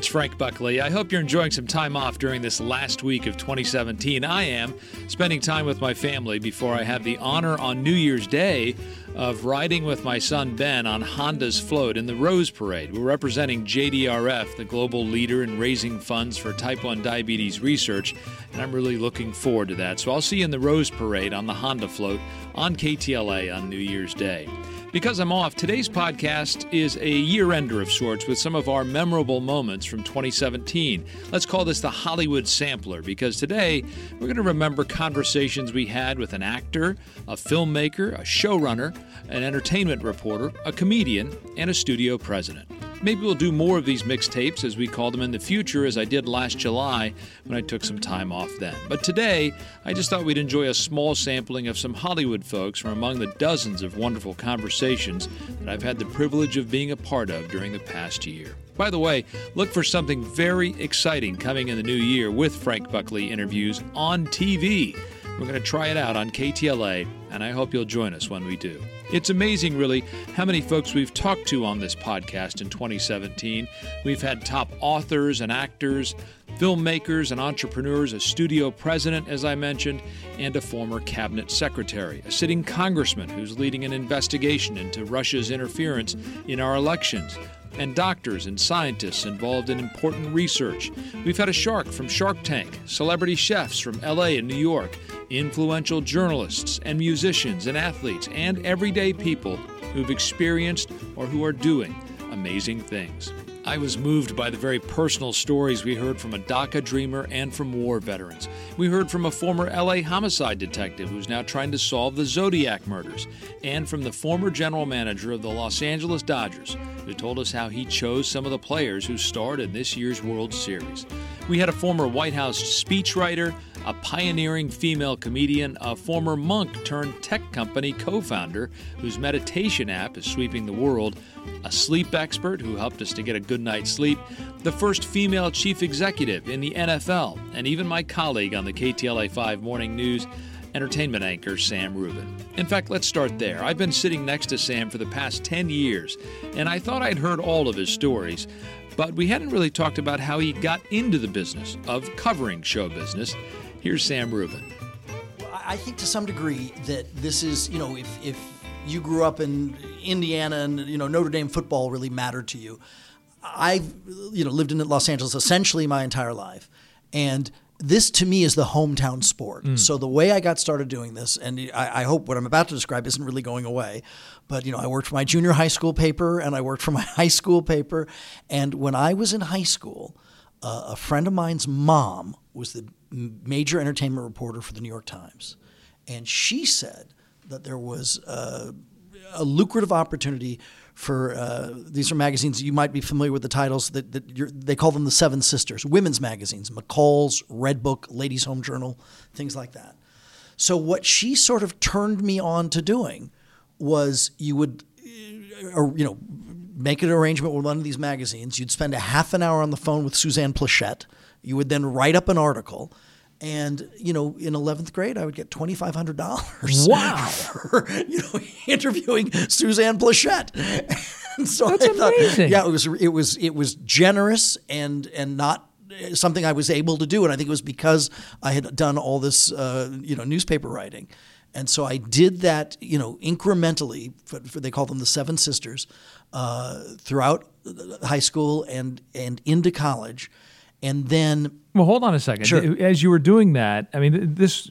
it's Frank Buckley. I hope you're enjoying some time off during this last week of 2017. I am spending time with my family before I have the honor on New Year's Day of riding with my son Ben on Honda's float in the Rose Parade. We're representing JDRF, the global leader in raising funds for type 1 diabetes research, and I'm really looking forward to that. So I'll see you in the Rose Parade on the Honda float on KTLA on New Year's Day. Because I'm off, today's podcast is a year ender of sorts with some of our memorable moments from 2017. Let's call this the Hollywood Sampler because today we're going to remember conversations we had with an actor, a filmmaker, a showrunner, an entertainment reporter, a comedian, and a studio president. Maybe we'll do more of these mixtapes, as we call them in the future, as I did last July when I took some time off then. But today, I just thought we'd enjoy a small sampling of some Hollywood folks from among the dozens of wonderful conversations that I've had the privilege of being a part of during the past year. By the way, look for something very exciting coming in the new year with Frank Buckley interviews on TV. We're going to try it out on KTLA, and I hope you'll join us when we do. It's amazing, really, how many folks we've talked to on this podcast in 2017. We've had top authors and actors, filmmakers and entrepreneurs, a studio president, as I mentioned, and a former cabinet secretary, a sitting congressman who's leading an investigation into Russia's interference in our elections and doctors and scientists involved in important research. We've had a shark from Shark Tank, celebrity chefs from LA and New York, influential journalists and musicians and athletes, and everyday people who've experienced or who are doing amazing things. I was moved by the very personal stories we heard from a DACA dreamer and from war veterans. We heard from a former LA homicide detective who's now trying to solve the Zodiac murders, and from the former general manager of the Los Angeles Dodgers, who told us how he chose some of the players who starred in this year's World Series. We had a former White House speechwriter, a pioneering female comedian, a former monk turned tech company co founder whose meditation app is sweeping the world, a sleep expert who helped us to get a good night's sleep, the first female chief executive in the NFL, and even my colleague on the KTLA 5 Morning News, entertainment anchor Sam Rubin. In fact, let's start there. I've been sitting next to Sam for the past 10 years, and I thought I'd heard all of his stories, but we hadn't really talked about how he got into the business of covering show business. Here's Sam Rubin. I think to some degree that this is, you know, if, if you grew up in Indiana and, you know, Notre Dame football really mattered to you. I've, you know, lived in Los Angeles essentially my entire life. And this to me is the hometown sport. Mm. So the way I got started doing this, and I, I, hope what I'm about to describe isn't really going away, but you know, I worked for my junior high school paper and I worked for my high school paper. And when I was in high school, uh, a friend of mine's mom was the major entertainment reporter for the New York Times. And she said that there was a, a lucrative opportunity for uh, these are magazines you might be familiar with the titles that, that they call them the Seven Sisters, women's magazines, McCall's, Red Book, Ladies Home Journal, things like that. So what she sort of turned me on to doing was you would, uh, or, you know, make an arrangement with one of these magazines. You'd spend a half an hour on the phone with Suzanne Pleshette. You would then write up an article. And you know, in eleventh grade, I would get twenty five hundred dollars. Wow! For, you know, interviewing Suzanne Pleshette. And so That's I thought, amazing. Yeah, it was it was it was generous and and not something I was able to do, and I think it was because I had done all this, uh, you know, newspaper writing. And so I did that, you know, incrementally. For, for they call them the Seven Sisters, uh, throughout high school and and into college, and then. Well, hold on a second. Sure. As you were doing that, I mean, this.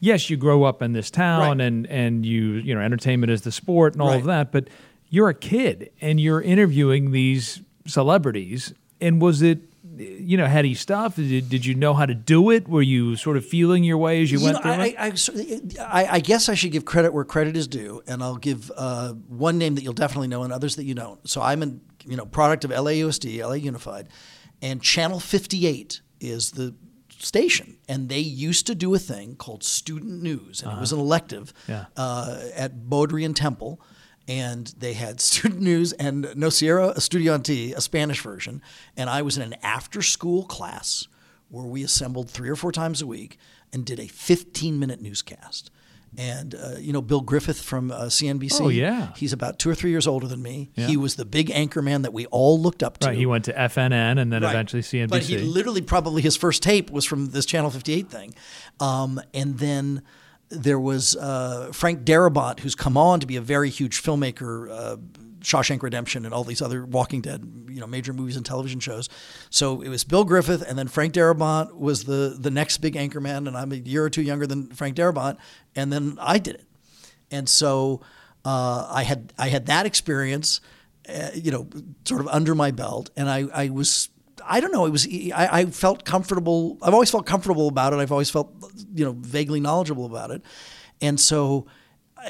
Yes, you grow up in this town, right. and and you you know entertainment is the sport and all right. of that, but you're a kid and you're interviewing these celebrities. And was it you know, heady stuff? Did, did you know how to do it? Were you sort of feeling your way as you, you went know, through I, it? I, I, I, guess I should give credit where credit is due, and I'll give uh, one name that you'll definitely know and others that you don't. So I'm a you know product of LAUSD, LA Unified, and Channel 58 is the station, and they used to do a thing called Student News, and uh-huh. it was an elective yeah. uh, at Bodrian Temple and they had student news and Noticiero Estudiantil, a Spanish version, and I was in an after school class where we assembled three or four times a week and did a 15 minute newscast. And uh, you know Bill Griffeth from uh, CNBC. Oh, yeah. he's about two or three years older than me. Yeah. He was the big anchor man that we all looked up to. Right. He went to FNN and then Right. eventually CNBC. But he literally probably his first tape was from this Channel 58 thing. Um, and then there was uh, Frank Darabont, who's come on to be a very huge filmmaker, uh, Shawshank Redemption and all these other Walking Dead, you know, major movies and television shows. So it was Bill Griffeth, and then Frank Darabont was the the next big anchorman, and I'm a year or two younger than Frank Darabont, and then I did it. And so uh, I had I had that experience, uh, you know, sort of under my belt, and I, I was I don't know it was I, I felt comfortable. I've always felt comfortable about it. I've always felt you know vaguely knowledgeable about it, and so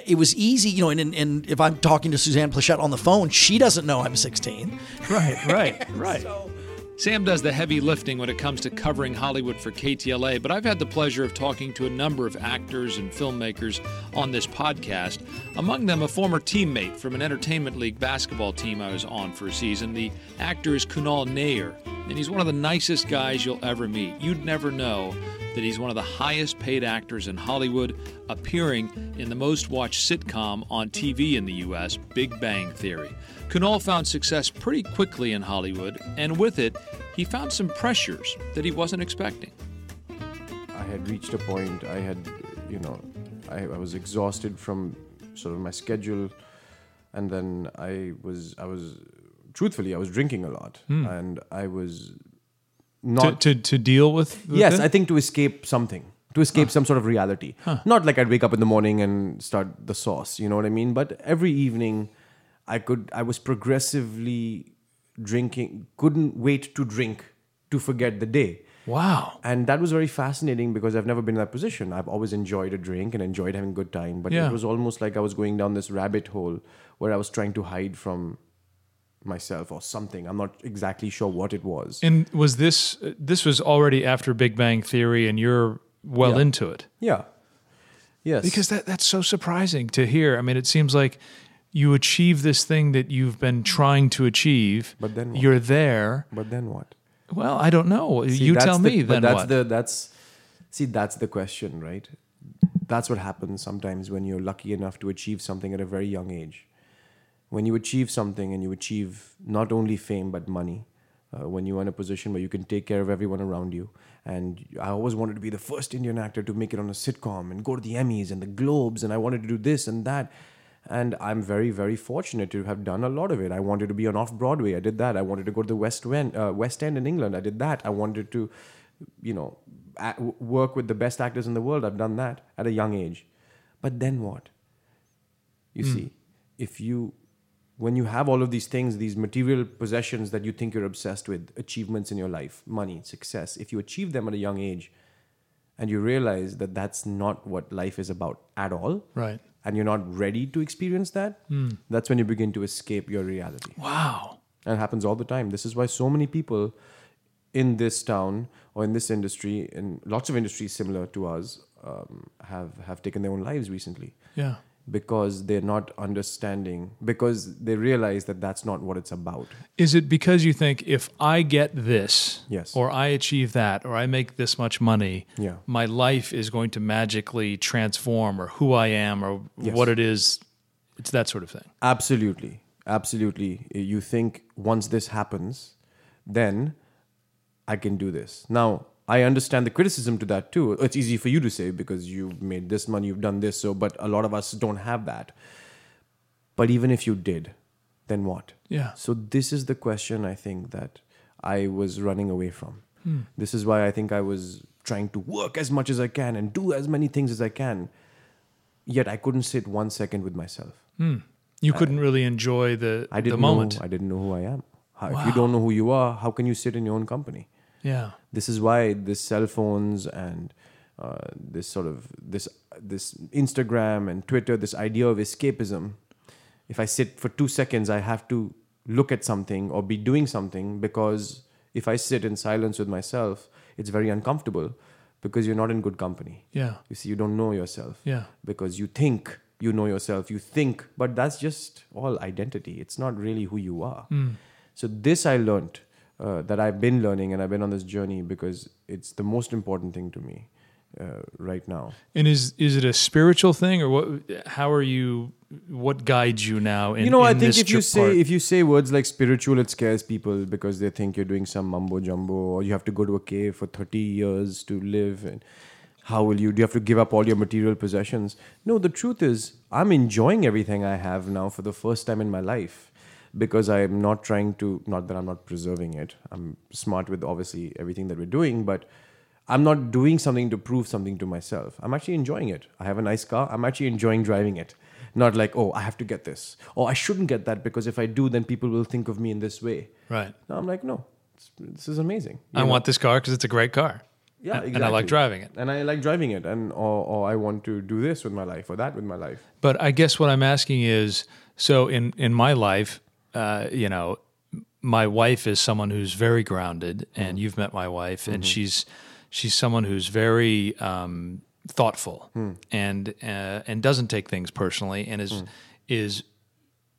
it was easy, you know. And, and, and if I'm talking to Suzanne Pleshette on the phone, she doesn't know I'm 16. right, right, right. So, Sam does the heavy lifting when it comes to covering Hollywood for KTLA, but I've had the pleasure of talking to a number of actors and filmmakers on this podcast. Among them, a former teammate from an Entertainment League basketball team I was on for a season. The actor is Kunal Nayyar, and he's one of the nicest guys you'll ever meet. You'd never know that he's one of the highest paid actors in Hollywood, appearing in the most watched sitcom on TV in the U.S., Big Bang Theory. Kunal found success pretty quickly in Hollywood, and with it, he found some pressures that he wasn't expecting. I had reached a point. I had, you know, I, I was exhausted from sort of my schedule, and then I was, I was, truthfully, I was drinking a lot, hmm. and I was not. to, to deal with, with yes, it? I think to escape something, to escape some sort of reality. Not like I'd wake up in the morning and start the sauce. You know what I mean? But every evening, I could, I was progressively drinking. Couldn't wait to drink to forget the day. Wow. And that was very fascinating because I've never been in that position. I've always enjoyed a drink and enjoyed having a good time. But Yeah. it was almost like I was going down this rabbit hole where I was trying to hide from myself or something. I'm not exactly sure what it was. And was this this was already after Big Bang Theory, and you're well Yeah. into it yeah. Yes. because that that's so surprising to hear. I mean, it seems like you achieve this thing that you've been trying to achieve. But then what? you're there. But then what? Well, I don't know. See, you tell the- me but then that's what. the that's see that's the question, right? That's what happens sometimes when you're lucky enough to achieve something at a very young age. When you achieve something and you achieve not only fame but money, uh, when you're in a position where you can take care of everyone around you. And I always wanted to be the first Indian actor to make it on a sitcom and go to the Emmys and the Globes, and I wanted to do this and that. And I'm very, very fortunate to have done a lot of it. I wanted to be on off Broadway. I did that. I wanted to go to the West End, uh, West End in England. I did that. I wanted to, you know, a- w- work with the best actors in the world. I've done that at a young age. But then what? You see, if you, when you have all of these things, these material possessions that you think you're obsessed with, achievements in your life, money, success, if you achieve them at a young age, and you realize that that's not what life is about at all, right. and you're not ready to experience that, that's when you begin to escape your reality. Wow. And it happens all the time. This is why so many people in this town or in this industry, in lots of industries similar to ours, um, have have taken their own lives recently Yeah. Because they're not understanding because they realize that that's not what it's about. Is it because you think if I get this, Yes. or I achieve that, or I make this much money, Yeah. my life is going to magically transform, or who I am, or Yes. what it is? It's that sort of thing. Absolutely. Absolutely. You think once this happens, then I can do this. Now, I understand the criticism to that too. It's easy for you to say because you've made this money, you've done this, so but a lot of us don't have that. But even if you did, then what? Yeah. So this is the question I think that I was running away from. Hmm. This is why I think I was trying to work as much as I can and do as many things as I can. Yet I couldn't sit one second with myself. Hmm. You couldn't really enjoy the I didn't the moment. know. I didn't know who I am. How, If you don't know who you are, how can you sit in your own company? Yeah. This is why this cell phones and uh, this sort of this this Instagram and Twitter, this idea of escapism. If I sit for two seconds, I have to look at something or be doing something because if I sit in silence with myself, it's very uncomfortable because you're not in good company. Yeah. You see, you don't know yourself Yeah. because you think you know yourself you think but that's just all identity it's not really who you are so this i learned uh, that i've been learning and i've been on this journey because it's the most important thing to me uh, right now. And is is it a spiritual thing, or what? How are you? What guides you now? In, you know, I think if you say part? if you say words like spiritual, it scares people because they think you're doing some mumbo jumbo, or you have to go to a cave for thirty years to live, and how will you? Do you have to give up all your material possessions? No, the truth is, I'm enjoying everything I have now for the first time in my life because I'm not trying to. Not that I'm not preserving it. I'm smart with obviously everything that we're doing, but. I'm not doing something to prove something to myself. I'm actually enjoying it. I have a nice car. I'm actually enjoying driving it. Not like, oh, I have to get this. Or I shouldn't get that because if I do, then people will think of me in this way. right. No, I'm like, no, this is amazing. I know? want this car because it's a great car. yeah, and- and I like driving it. And I like driving it. And or, or I want to do this with my life or that with my life. But I guess what I'm asking is, so in in my life, uh, you know, my wife is someone who's very grounded, and mm. you've met my wife, and mm-hmm. she's she's someone who's very um, thoughtful hmm. and uh, and doesn't take things personally, and is hmm. is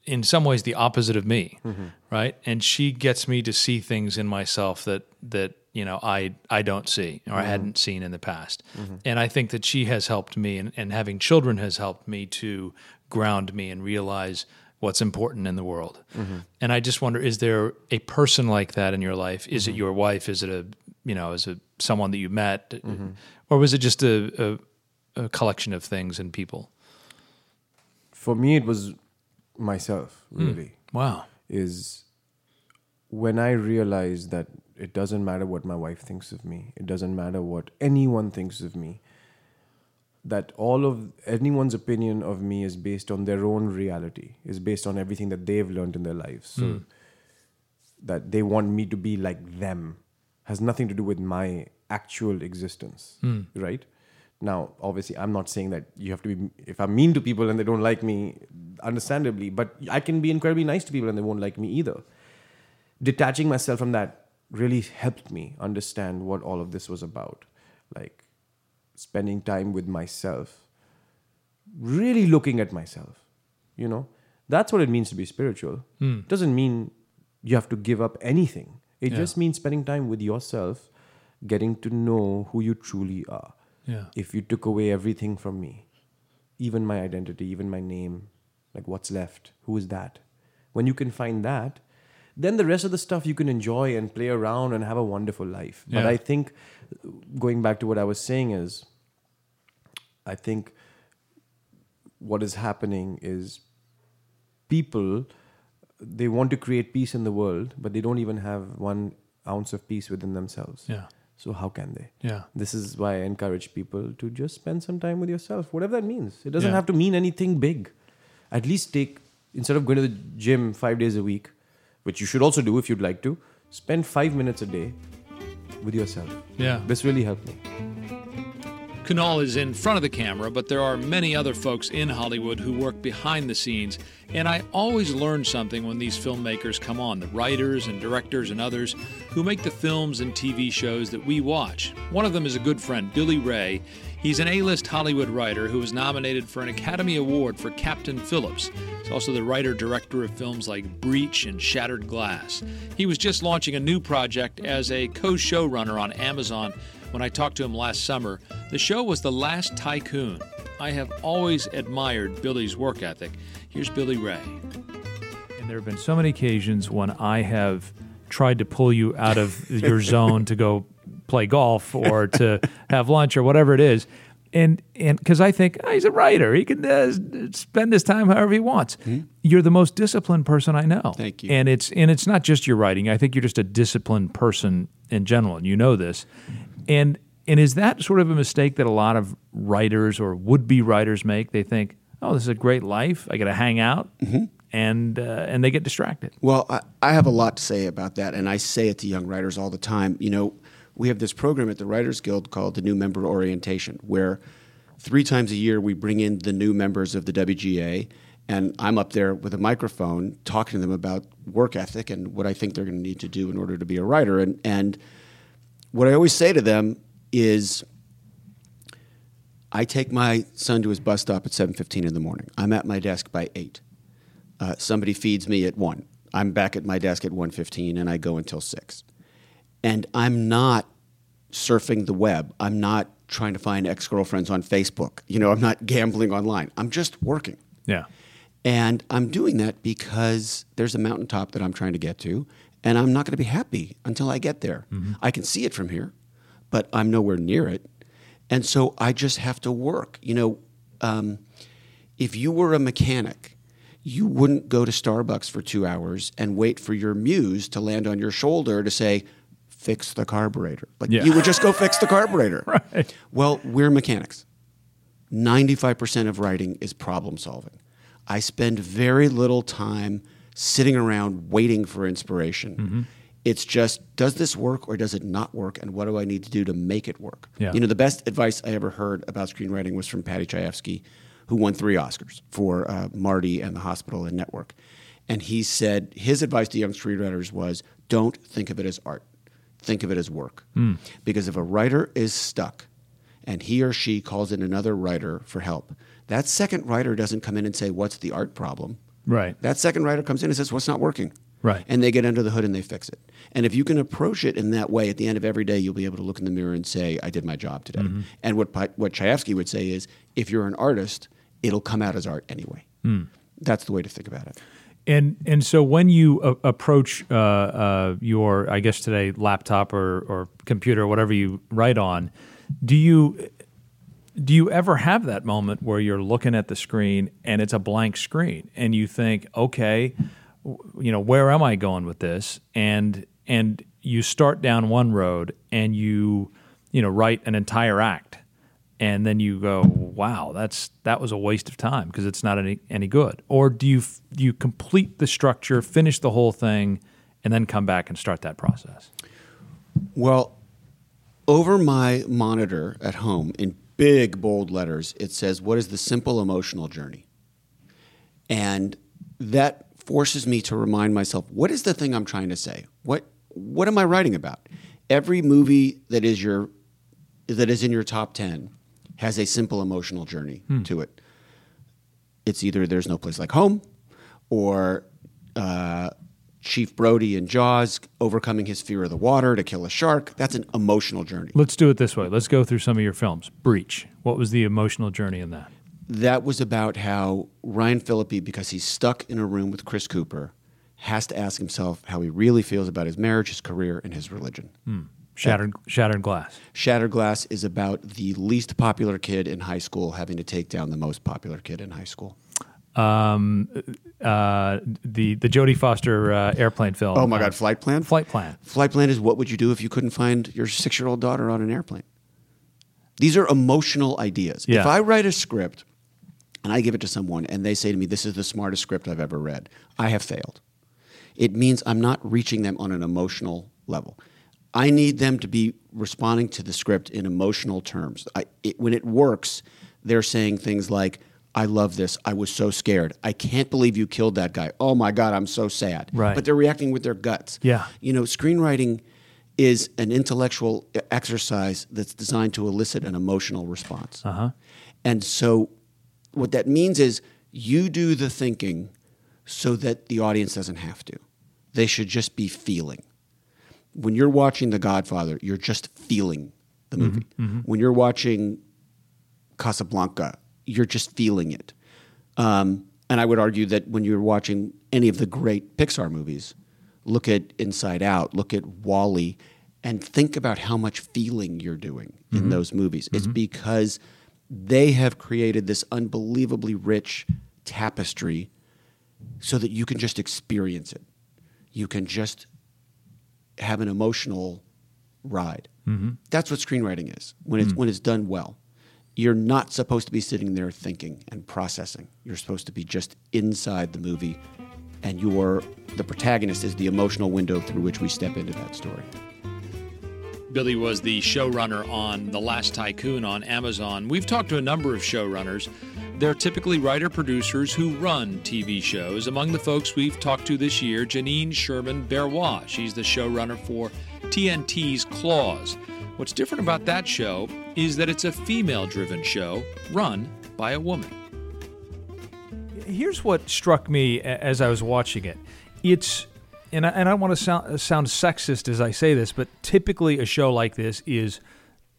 in some ways the opposite of me, mm-hmm. right? And she gets me to see things in myself that that you know I I don't see or I mm-hmm. hadn't seen in the past. And I think that she has helped me, and, and having children has helped me to ground me and realize what's important in the world. Mm-hmm. And I just wonder: is there a person like that in your life? Is it mm-hmm. your wife? Is it a you know? Is it someone that you met, mm-hmm. or was it just a, a, a collection of things and people? For me, it was myself, hmm. really. Wow. is when I realized that it doesn't matter what my wife thinks of me, it doesn't matter what anyone thinks of me, that all of anyone's opinion of me is based on their own reality, is based on everything that they've learned in their lives. So hmm. that they want me to be like them has nothing to do with my actual existence, hmm. right? Now, obviously, I'm not saying that you have to be, if I'm mean to people and they don't like me, understandably, but I can be incredibly nice to people and they won't like me either. Detaching myself from that really helped me understand what all of this was about. Like spending time with myself, really looking at myself, you know? That's what it means to be spiritual. Hmm. Doesn't mean you have to give up anything. It Yeah. just means spending time with yourself, getting to know who you truly are Yeah. if you took away everything from me, even my identity, even my name, like what's left? Who is that? When you can find that, then the rest of the stuff you can enjoy and play around and have a wonderful life. But I think uh, going back to what I was saying is, I think what is happening is people they want to create peace in the world, but they don't even have one ounce of peace within themselves. Yeah. So how can they? Yeah. This is why I encourage people to just spend some time with yourself, whatever that means. It doesn't Yeah. have to mean anything big. At least take, instead of going to the gym five days a week, which you should also do if you'd like to, spend five minutes a day with yourself. Yeah. This really helped me. Kunal is in front of the camera, but there are many other folks in Hollywood who work behind the scenes. And I always learn something when these filmmakers come on the writers and directors and others who make the films and TV shows that we watch. One of them is a good friend, Billy Ray. He's an A list Hollywood writer who was nominated for an Academy Award for Captain Phillips. He's also the writer director of films like Breach and Shattered Glass. He was just launching a new project as a co showrunner on Amazon when I talked to him last summer. The show was The Last Tycoon. I have always admired Billy's work ethic. Here's Billy Ray. And there have been so many occasions when I have tried to pull you out of your zone to go play golf or to have lunch or whatever it is. And and because I think oh, he's a writer, he can uh, spend his time however he wants. You're the most disciplined person I know. Thank you. And it's and it's not just your writing. I think you're just a disciplined person in general, and you know this. And and is that sort of a mistake that a lot of writers or would be writers make? They think, oh, this is a great life. I got to hang out, and uh, and they get distracted. Well, I, I have a lot to say about that, and I say it to young writers all the time. You know, we have this program at the Writers Guild called the New Member Orientation, where three times a year we bring in the new members of the WGA, and I'm up there with a microphone talking to them about work ethic and what I think they're going to need to do in order to be a writer. And, and what I always say to them is, I take my son to his bus stop at 7:15 in the morning. I'm at my desk by 8. Uh, somebody feeds me at 1. I'm back at my desk at 1:15 and I go until 6. And I'm not surfing the web. I'm not trying to find ex girlfriends on Facebook. You know, I'm not gambling online. I'm just working. Yeah. And I'm doing that because there's a mountaintop that I'm trying to get to, and I'm not going to be happy until I get there. I can see it from here, but I'm nowhere near it. And so I just have to work. You know, um, if you were a mechanic, you wouldn't go to Starbucks for two hours and wait for your muse to land on your shoulder to say, fix the carburetor. Like Yeah. you would just go fix the carburetor. Right. Well, we're mechanics. 95% of writing is problem solving. I spend very little time sitting around waiting for inspiration. Mm-hmm. It's just, does this work or does it not work? And what do I need to do to make it work? Yeah. You know, the best advice I ever heard about screenwriting was from Paddy Chayefsky, who won three Oscars for uh, Marty and the Hospital and Network. And he said his advice to young screenwriters was don't think of it as art, think of it as work. Because if a writer is stuck and he or she calls in another writer for help, that second writer doesn't come in and say, What's the art problem? Right. That second writer comes in and says, What's not working? Right. And they get under the hood and they fix it. And if you can approach it in that way, at the end of every day, you'll be able to look in the mirror and say, I did my job today. Mm-hmm. And what, what Chayefsky would say is, if you're an artist, it'll come out as art anyway. Hmm. That's the way to think about it. And and so when you uh, approach uh, uh, your, I guess today, laptop or, or computer, or whatever you write on, do you do you ever have that moment where you're looking at the screen and it's a blank screen and you think, okay, you know, where am I going with this? And and you start down one road and you you know write an entire act and then you go, "Wow, that's that was a waste of time because it's not any any good." Or do you do you complete the structure, finish the whole thing, and then come back and start that process? Well, over my monitor at home in big bold letters, it says, What is the simple emotional journey? And that forces me to remind myself, what is the thing I'm trying to say? What what am I writing about? Every movie that is your that is in your top 10 has a simple emotional journey to it. It's either there's no place like home or uh, Chief Brody in Jaws overcoming his fear of the water to kill a shark. That's an emotional journey. Let's do it this way. Let's go through some of your films. Breach. What was the emotional journey in that? That was about how Ryan Phillippe, because he's stuck in a room with Chris Cooper, has to ask himself how he really feels about his marriage, his career, and his religion. Hmm. Shattered Shattered Glass. Shattered Glass is about the least popular kid in high school having to take down the most popular kid in high school. Um, uh, the the Jodie Foster uh, airplane film. Oh my God, Flight Plan? Flight Plan. Flight Plan is what would you do if you couldn't find your six year old daughter on an airplane? These are emotional ideas. Yeah. If I write a script and I give it to someone and they say to me, This is the smartest script I've ever read, I have failed. It means I'm not reaching them on an emotional level. I need them to be responding to the script in emotional terms. I, it, when it works, they're saying things like, I love this. I was so scared. I can't believe you killed that guy. Oh my God, I'm so sad. Right. But they're reacting with their guts. Yeah. You know, screenwriting is an intellectual exercise that's designed to elicit an emotional response. Uh-huh. And so what that means is you do the thinking so that the audience doesn't have to. They should just be feeling. When you're watching The Godfather, you're just feeling the movie. When you're watching Casablanca, you're just feeling it. Um, and I would argue that when you're watching any of the great Pixar movies, look at Inside Out, look at WALL-E, and think about how much feeling you're doing in mm-hmm. those movies. It's mm-hmm. because they have created this unbelievably rich tapestry so that you can just experience it. You can just have an emotional ride. Mm-hmm. That's what screenwriting is when it's mm. when it's done well. You're not supposed to be sitting there thinking and processing. You're supposed to be just inside the movie, and you're the protagonist is the emotional window through which we step into that story. Billy was the showrunner on The Last Tycoon on Amazon. We've talked to a number of showrunners. They're typically writer producers who run TV shows. Among the folks we've talked to this year, Janine Sherman Barrois. She's the showrunner for TNT's Claws. What's different about that show is that it's a female driven show run by a woman. Here's what struck me as I was watching it. It's and I, and I don't want to sound sound sexist as I say this, but typically a show like this is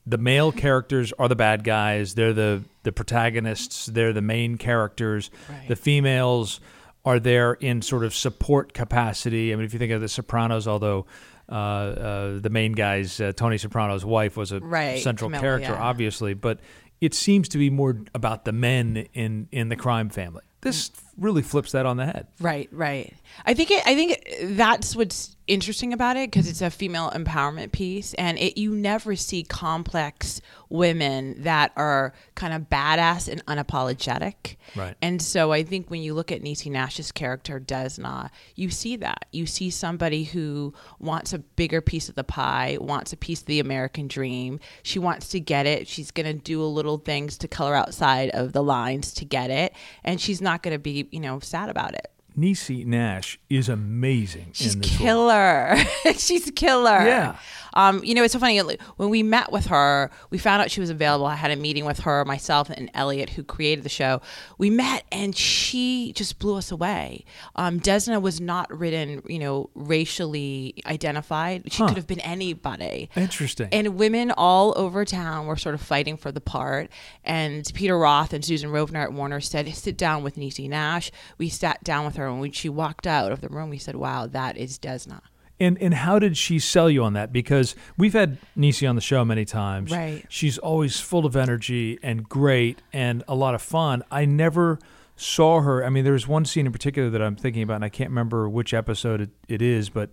the male characters are the bad guys. They're the the protagonists. They're the main characters. Right. The females are there in sort of support capacity. I mean, if you think of The Sopranos, although Uh, uh, the main guy's uh, Tony Soprano's wife was a Right, central Carmela, character, yeah. obviously, but it seems to be more about the men in in the crime family. This mm. really flips that on the head. Right, right. I think it, I think that's what's interesting about it because it's a female empowerment piece, and it you never see complex women that are kind of badass and unapologetic. Right. And so I think when you look at Niecy Nash's character Desna, you see that you see somebody who wants a bigger piece of the pie, wants a piece of the American dream. She wants to get it. She's going to do a little things to color outside of the lines to get it, and she's not going to be you know sad about it. Niecy Nash is amazing She's in this killer. She's killer. Yeah. Um, you know, it's so funny. When we met with her, we found out she was available. I had a meeting with her, myself, and Eliot, who created the show. We met, and she just blew us away. Um, Desna was not written, you know, racially identified. She Huh. could have been anybody. Interesting. And women all over town were sort of fighting for the part. And Peter Roth and Susan Rovner at Warner said, sit down with Niecy Nash. We sat down with her, and when she walked out of the room, we said, wow, that is Desna. And and how did she sell you on that? Because we've had Niecy on the show many times. Right. She's always full of energy and great and a lot of fun. I never saw her. I mean, there's one scene in particular that I'm thinking about, and I can't remember which episode it, it is, but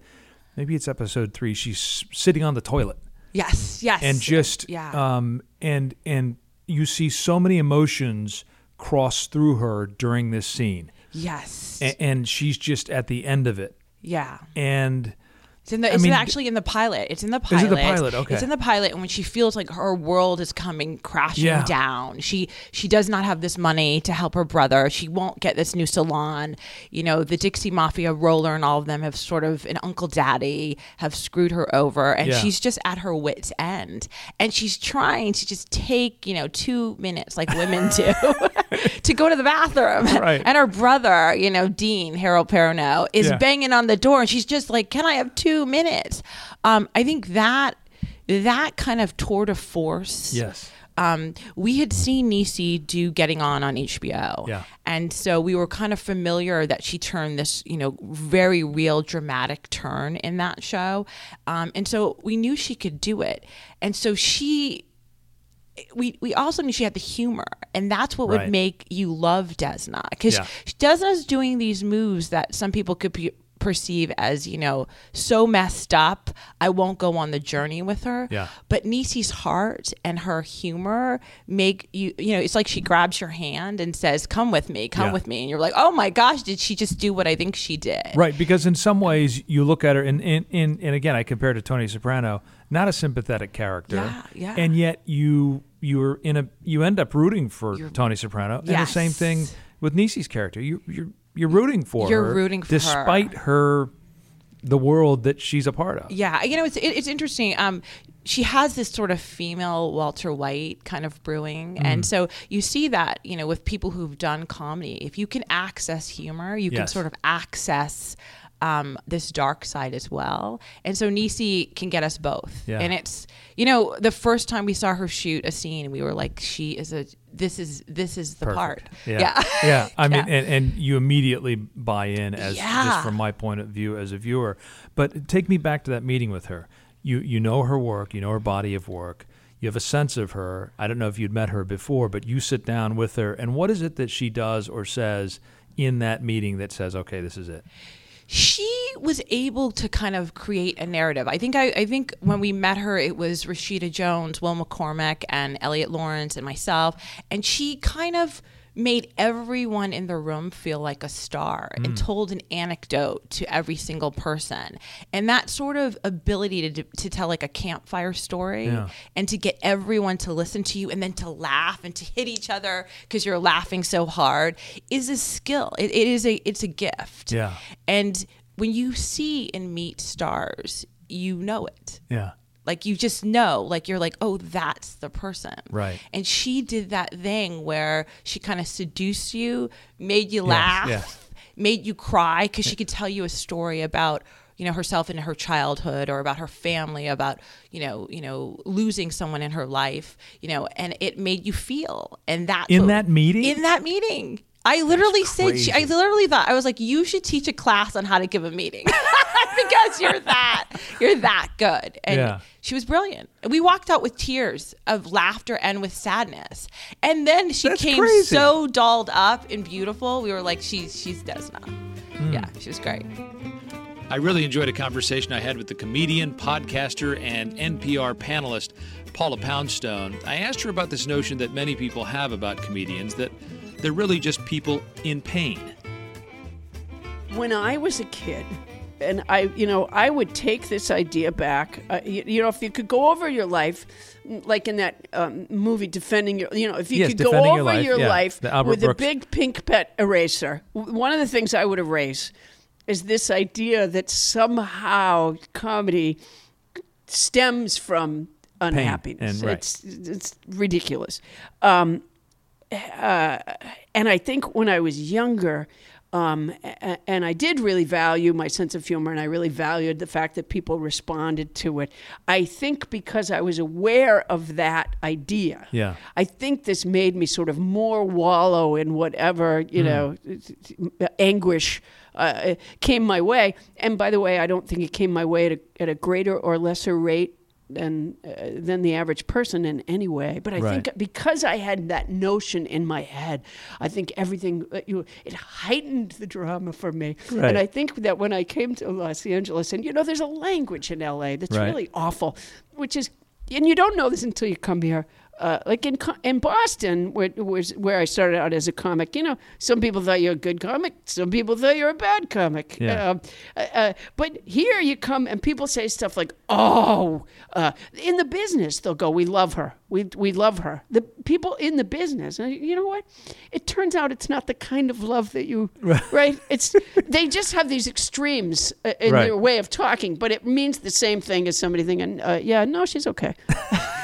maybe it's episode three. She's sitting on the toilet Yes, yes. and just yeah. um and and you see so many emotions cross through her during this scene, yes. and, and she's just at the end of it, yeah. and. It's in the. I It's mean, actually in the pilot. It's in the Is pilot. it the pilot? Okay. It's in the pilot, and when she feels like her world is coming crashing Yeah. down, she she does not have this money to help her brother. She won't get this new salon. You know, the Dixie Mafia, Roller, and all of them have sort of an Uncle Daddy have screwed her over, and Yeah. she's just at her wits' end, and she's trying to just take you know two minutes like women do to go to the bathroom, Right. and her brother, you know, Dean Harold Perrineau, is Yeah. banging on the door, and she's just like, "Can I have two minutes?" Um, I think that that kind of tour de force. Yes. Um, we had seen Niecy do Getting On on HBO. Yeah. And so we were kind of familiar that she turned this, you know, very real dramatic turn in that show. Um, and so we knew she could do it. And so she we we also knew she had the humor, and that's what Right. would make you love Desna because Yeah. Desna's doing these moves that some people could pe- perceive as you know so messed up. I won't go on the journey with her. Yeah. But Niecy's heart and her humor make you you know it's like she grabs your hand and says, "Come with me, come Yeah. with me," and you're like, "Oh my gosh, did she just do what I think she did?" Right, because in some ways you look at her, and and, and, and again, I compare to Tony Soprano, not a sympathetic character, Yeah, yeah. and yet you you're in a you end up rooting for Tony Soprano, and the same thing with Niecy's character. You you're you're rooting for You're her, rooting for despite her. the world that she's a part of. Yeah, you know, it's it, it's interesting. Um, she has this sort of female Walter White kind of brewing, Mm. and so you see that you know with people who've done comedy, if you can access humor, you can sort of access. Um, this dark side as well, and so Niecy can get us both. Yeah. And it's you know the first time we saw her shoot a scene, we were like, she is a this is this is the part. Yeah. Yeah. Yeah. I mean, Yeah. and, and you immediately buy in as Yeah. just from my point of view as a viewer. But take me back to that meeting with her. You you know her work, you know her body of work. You have a sense of her. I don't know if you'd met her before, but you sit down with her, and what is it that she does or says in that meeting that says, "Okay, this is it"? She was able to kind of create a narrative. I think I, I think when we met her, it was Rashida Jones, Will McCormack, and Eliot Laurence, and myself, and she kind of made everyone in the room feel like a star Mm. and told an anecdote to every single person and that sort of ability to, to tell like a campfire story Yeah. and to get everyone to listen to you and then to laugh and to hit each other because you're laughing so hard is a skill it, it is a it's a gift Yeah. and when you see and meet stars, you know it. Yeah. Like you just know, like you're like, oh, that's the person. Right. And she did that thing where she kind of seduced you, made you laugh, made you cry because she could tell you a story about you know herself in her childhood or about her family about you know you know losing someone in her life you know and it made you feel and that In that meeting? in that meeting I literally said, she, I literally thought, I was like, you should teach a class on how to give a meeting because you're that, you're that good. And Yeah. she was brilliant. And we walked out with tears of laughter and with sadness. And then she That's came crazy. so dolled up and beautiful. We were like, she's, she's Desna. Hmm. Yeah, she was great. I really enjoyed a conversation I had with the comedian, podcaster, and NPR panelist Paula Poundstone. I asked her about this notion that many people have about comedians that they're really just people in pain. when I was a kid, and I, you know, I would take this idea back. Uh, you, you know, if you could go over your life, like in that um, movie, defending your, you know, if you Yes, could go over Your Life, your yeah, life with Brooks. a big pink pet eraser, one of the things I would erase is this idea that somehow comedy stems from unhappiness. and- right. It's it's ridiculous. Um, uh, and I think when I was younger, um, and I did really value my sense of humor, and I really valued the fact that people responded to it. I think because I was aware of that idea, Yeah. I think this made me sort of more wallow in whatever you know anguish uh, came my way. And by the way, I don't think it came my way at a, at a greater or lesser rate than uh, than the average person in any way. But I Right. think because I had that notion in my head, I think everything uh, you it heightened the drama for me. Right. And I think that when I came to Los Angeles, and you know, there's a language in LA that's Right. really awful, which is, and you don't know this until you come here. Uh, like in in Boston, where was where I started out as a comic. You know, some people thought you're a good comic, some people thought you're a bad comic. Yeah. Uh, uh, uh, but here you come and people say stuff like, "Oh, uh, in the business they'll go, we love her, we we love her." The people in the business, and you know what? It turns out it's not the kind of love that you right. It's they just have these extremes uh, in Right. their way of talking, but it means the same thing as somebody thinking, uh, "Yeah, no, she's okay."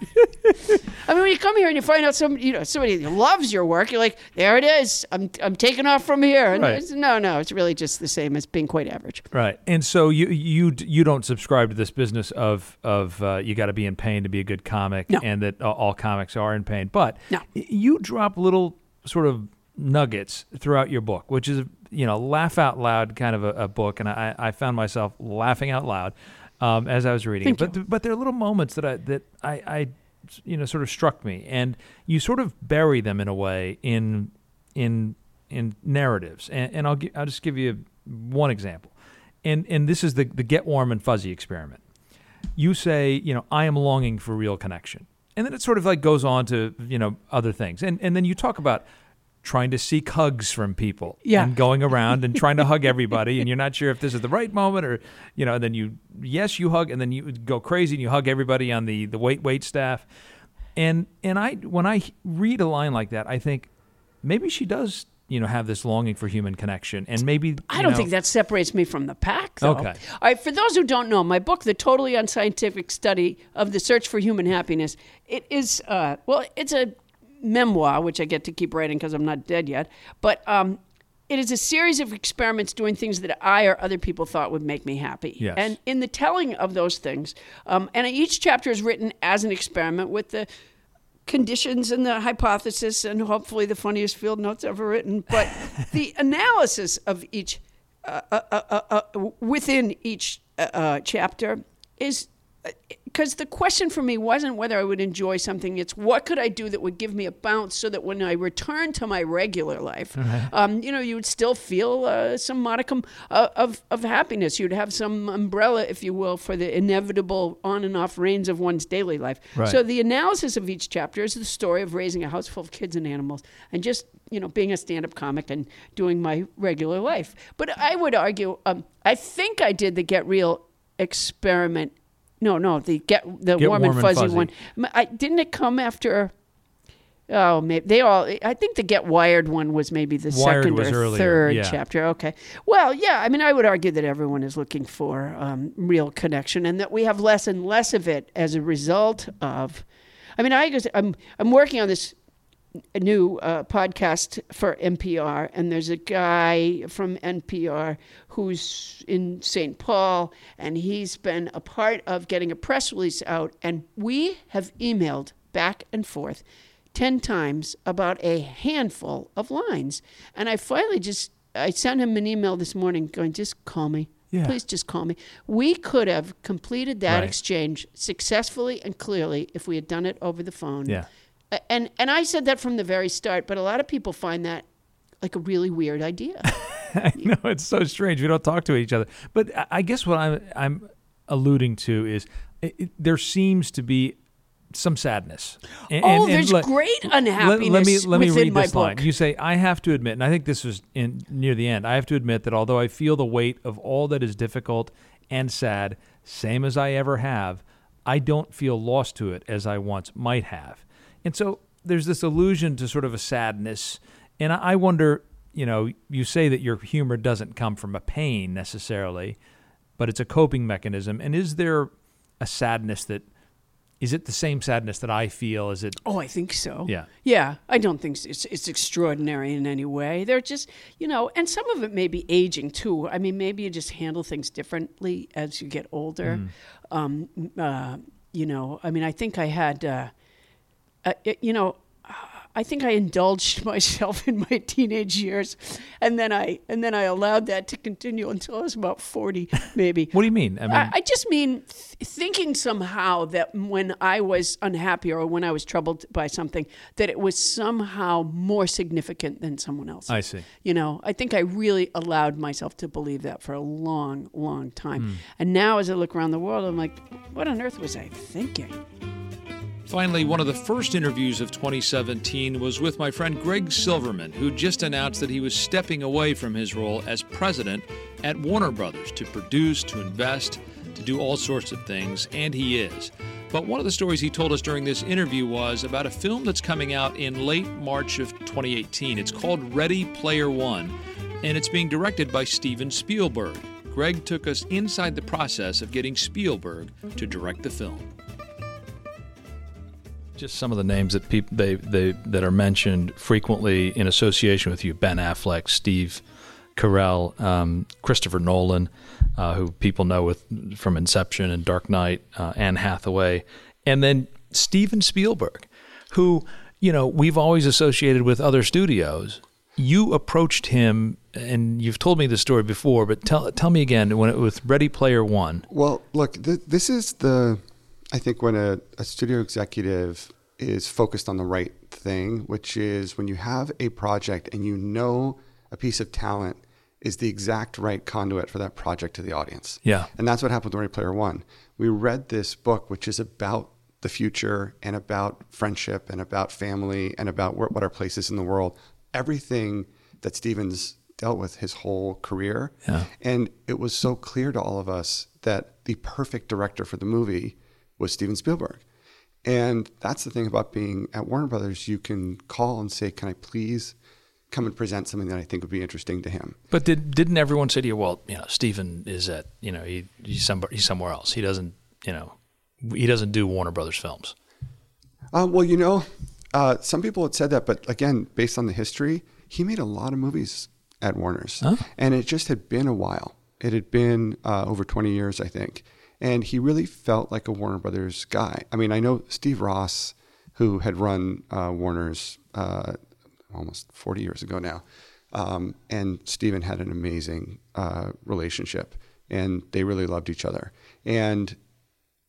I mean, when you come here and you find out some, you know, somebody loves your work, you're like, there it is. I'm, I'm taking off from here. And Right. no, no, it's really just the same as being quite average. Right, and so you you you don't subscribe to this business of of uh, you got to be in pain to be a good comic, No. and that uh, all comics are in pain. But No. you drop little sort of nuggets throughout your book, which is you know laugh out loud kind of a, a book, and I, I found myself laughing out loud um, as I was reading it. But th- but there are little moments that I that I, I you know sort of struck me, and you sort of bury them in a way in in in narratives, and, and I'll gi- I'll just give you one example, and and this is the the get warm and fuzzy experiment. You say, you know, I am longing for real connection, and then it sort of like goes on to you know other things, and and then you talk about trying to seek hugs from people Yeah. and going around and trying to hug everybody and you're not sure if this is the right moment or you know and then you yes you hug and then you go crazy and you hug everybody on the the wait wait staff and and I when I read a line like that I think maybe she does you know have this longing for human connection and maybe I don't know- think that separates me from the pack, though. Okay. All right, for those who don't know, my book, The Totally Unscientific Study of the Search for Human Happiness, it is, uh, well, it's a memoir, which I get to keep writing because I'm not dead yet. But um, it is a series of experiments doing things that I or other people thought would make me happy. Yes. And in the telling of those things, um, and each chapter is written as an experiment with the conditions and the hypothesis and hopefully the funniest field notes ever written but the analysis of each uh, uh, uh, uh, within each uh, uh, chapter is because the question for me wasn't whether I would enjoy something. It's what could I do that would give me a bounce so that when I return to my regular life, um, you know, you would still feel uh, some modicum uh, of, of happiness. You'd have some umbrella, if you will, for the inevitable on and off rains of one's daily life. Right. So the analysis of each chapter is the story of raising a house full of kids and animals and just, you know, being a stand up comic and doing my regular life. But I would argue, um, I think I did the Get Real experiment. No, no, the get the Get warm, and fuzzy, Fuzzy. one. M- I, didn't it come after? Oh, maybe they all. I think the Get Wired one was maybe the Wired second was or earlier, third yeah. chapter. Okay. Well, yeah. I mean, I would argue that everyone is looking for um, real connection, and that we have less and less of it as a result of. I mean, I just, I'm I'm working on this a new uh, podcast for NPR, and there's a guy from NPR who's in St. Paul, and he's been a part of getting a press release out, and we have emailed back and forth 10 times about a handful of lines. And I finally just I sent him an email this morning going, just call me. Yeah. Please just call me. We could have completed that Right. exchange successfully and clearly if we had done it over the phone. Yeah. And and I said that from the very start, but a lot of people find that like a really weird idea. I know it's so strange. We don't talk to each other. But I- I guess what I'm I'm alluding to is it, it- there seems to be some sadness. And- Oh, and- and there's let- great let- Let, me let me read this line. You say I have to admit, and I think this was in near the end. I have to admit that although I feel the weight of all that is difficult and sad, same as I ever have, I don't feel lost to it as I once might have. And so there's this allusion to sort of a sadness, and I wonder. You know, you say that your humor doesn't come from a pain necessarily, but it's a coping mechanism. And is there a sadness that is it the same sadness that I feel? Is it Oh, I think so. Yeah. Yeah. I don't think it's, it's extraordinary in any way. They're just, you know, and some of it may be aging too. I mean, maybe you just handle things differently as you get older. Um, uh, you know, I mean, I think I had, uh, uh, it- you know, I think I indulged myself in my teenage years, and then I and then I allowed that to continue until I was about forty, maybe. What do you mean? I mean, I, I just mean th- thinking somehow that when I was unhappy or when I was troubled by something, that it was somehow more significant than someone else. I see. You know, I think I really allowed myself to believe that for a long, long time. Hmm. And now as I look around the world, I'm like, what on earth was I thinking? Finally, one of the first interviews of 2017 was with my friend Greg Silverman, who just announced that he was stepping away from his role as president at Warner Brothers to produce, to invest, to do all sorts of things, and he is. But one of the stories he told us during this interview was about a film that's coming out in late March of 2018. It's called Ready Player One, and it's being directed by Steven Spielberg. Greg took us inside the process of getting Spielberg to direct the film. Just some of the names that people they, they that are mentioned frequently in association with you: Ben Affleck, Steve Carell, um, Christopher Nolan, uh, who people know with from Inception and Dark Knight, uh, Anne Hathaway, and then Steven Spielberg, who you know we've always associated with other studios. You approached him, and you've told me this story before, but tell tell me again when it with Ready Player One. Well, look, th- this is the, I think when a, a studio executive is focused on the right thing, which is when you have a project and you know a piece of talent is the exact right conduit for that project to the audience. Yeah. And that's what happened with Ready Player One. We read this book, which is about the future and about friendship and about family and about what our place is in the world. Everything that Stevens dealt with his whole career. Yeah. And it was so clear to all of us that the perfect director for the movie was Steven Spielberg. And that's the thing about being at Warner Brothers. You can call and say, Can I please come and present something that I think would be interesting to him? But did didn't everyone say to you, well, you know, Steven is at, you know, he, he's somewhere he's somewhere else. He doesn't, you know, he doesn't do Warner Brothers films. Uh, well, you know, uh, some people had said that, but again, based on the history, he made a lot of movies at Warner's, Huh? and it just had been a while. It had been uh, over 20 years, I think, and he really felt like a Warner Brothers guy. I mean, I know Steve Ross, who had run uh, Warner's uh, almost 40 years ago now, um, and Steven had an amazing uh, relationship, and they really loved each other, and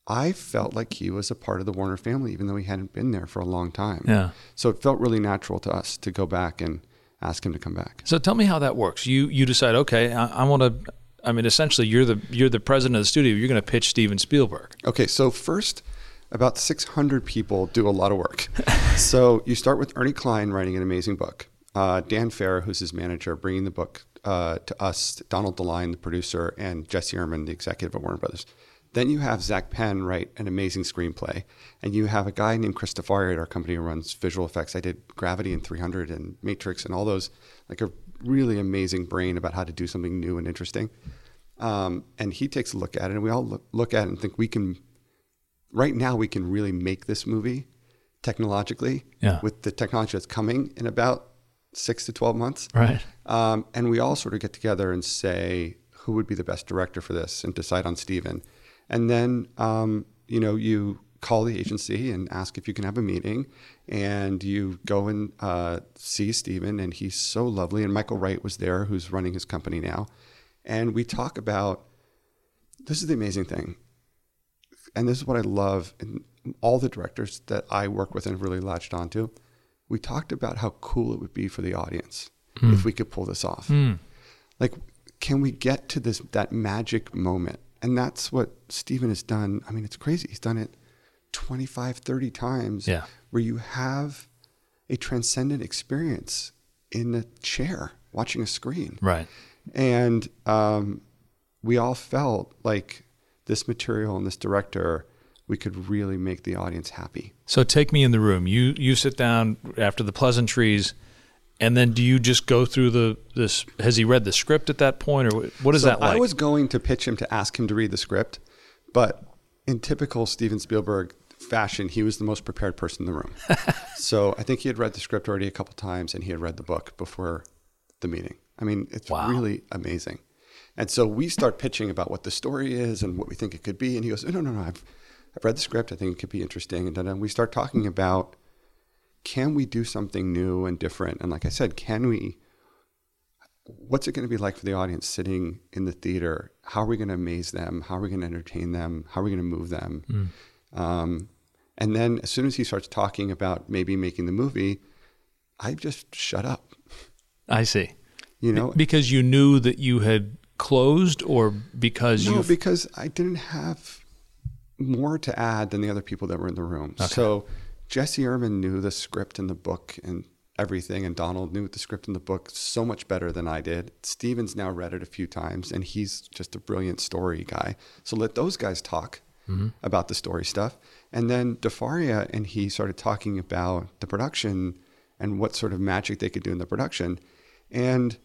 I felt like he was a part of the Warner family, even though he hadn't been there for a long time. Yeah. So it felt really natural to us to go back and ask him to come back. So tell me how that works. You you decide, okay, I, I want to. I mean, essentially, you're the you're the president of the studio. You're going to pitch Steven Spielberg. Okay, so first, about 600 people do a lot of work. so you start with Ernie Cline writing an amazing book, uh, Dan Farah, who's his manager, bringing the book uh, to us, Donald DeLine, the producer, and Jesse Ehrman, the executive at Warner Brothers. Then you have Zak Penn write an amazing screenplay, and you have a guy named Chris DeFaria at our company who runs visual effects. I did Gravity and 300 and Matrix and all those, like a really amazing brain about how to do something new and interesting. Um, and he takes a look at it, and we all look, look at it and think we can right now we can really make this movie technologically Yeah. with the technology that's coming in about six to 12 months. Right. Um, and we all sort of get together and say who would be the best director for this and decide on Steven. And then, um, you know, you call the agency and ask if you can have a meeting. And you go and uh, see Steven, and he's so lovely. And Michael Wright was there, who's running his company now. And we talk about this is the amazing thing. And this is what I love in all the directors that I work with and really latched onto. We talked about how cool it would be for the audience if hmm. we could pull this off. Hmm. Like, can we get to this that magic moment? And that's what Steven has done. I mean, it's crazy. He's done it 25, 30 times Yeah. where you have a transcendent experience in a chair watching a screen. Right. And um, we all felt like this material and this director, we could really make the audience happy. So take me in the room. You you sit down after the pleasantries, and then do you just go through the this? Has he read the script at that point, or what is So that like? I was going to pitch him to ask him to read the script, but in typical Steven Spielberg fashion, he was the most prepared person in the room. so I think he had read the script already a couple times, and he had read the book before the meeting. I mean, it's Wow. really amazing. And so we start pitching about what the story is and what we think it could be, and he goes, "No, no, no, I've I've read the script. I think it could be interesting." And then we start talking about can we do something new and different? And like I said, can we what's it going to be like for the audience sitting in the theater? How are we going to amaze them? How are we going to entertain them? How are we going to move them? Um, and then as soon as he starts talking about maybe making the movie, I just shut up. I see. You know, because you knew that you had closed, or because no, you because I didn't have more to add than the other people that were in the room. So Jesse Ehrman knew the script and the book and everything, and Donald knew the script and the book so much better than I did. Steven's now read it a few times, and he's just a brilliant story guy. So let those guys talk mm-hmm. about the story stuff. And then DeFaria and he started talking about the production and what sort of magic they could do in the production. And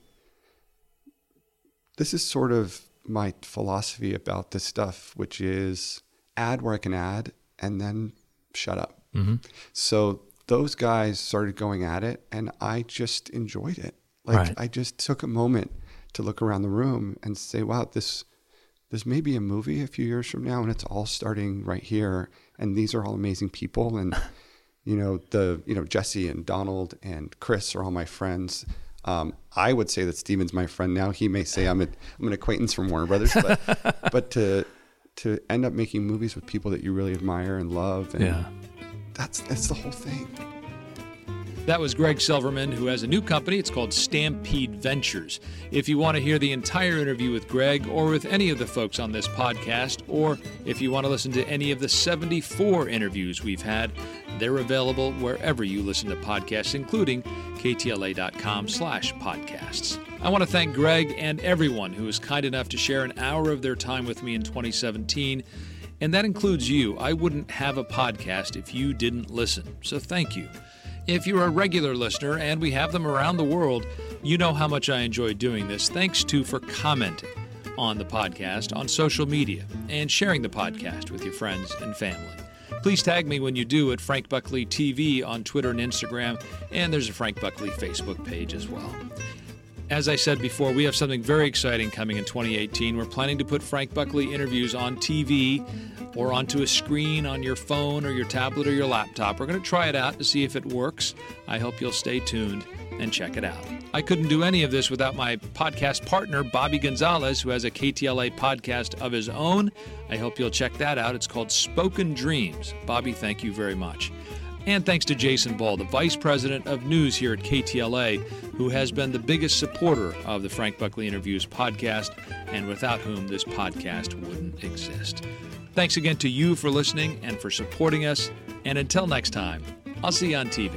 this is sort of my philosophy about this stuff, which is add where I can add and then shut up. Mm-hmm. So those guys started going at it, and I just enjoyed it. Like Right. I just took a moment to look around the room and say, "Wow, this this may be a movie a few years from now, and it's all starting right here. And these are all amazing people, and you know the you know Jesse and Donald and Chris are all my friends." Um, I would say that Steven's my friend now. He may say I'm a I'm an acquaintance from Warner Brothers, but but to to end up making movies with people that you really admire and love, and yeah. that's that's the whole thing. That was Greg Silverman, who has a new company. It's called Stampede Ventures. If you want to hear the entire interview with Greg or with any of the folks on this podcast, or if you want to listen to any of the 74 interviews we've had, they're available wherever you listen to podcasts, including ktla.com slash podcasts. I want to thank Greg and everyone who was kind enough to share an hour of their time with me in 2017. And that includes you. I wouldn't have a podcast if you didn't listen. So thank you. If you're a regular listener, and we have them around the world, you know how much I enjoy doing this. Thanks to for commenting on the podcast on social media and sharing the podcast with your friends and family. Please tag me when you do at Frank Buckley TV on Twitter and Instagram, and there's a Frank Buckley Facebook page as well. As I said before, we have something very exciting coming in 2018. We're planning to put Frank Buckley interviews on TV or onto a screen on your phone or your tablet or your laptop. We're going to try it out to see if it works. I hope you'll stay tuned and check it out. I couldn't do any of this without my podcast partner, Bobby Gonzalez, who has a KTLA podcast of his own. I hope you'll check that out. It's called Spoken Dreams. Bobby, thank you very much. And thanks to Jason Ball, the Vice President of News here at KTLA, who has been the biggest supporter of the Frank Buckley Interviews podcast, and without whom this podcast wouldn't exist. Thanks again to you for listening and for supporting us. And until next time, I'll see you on TV.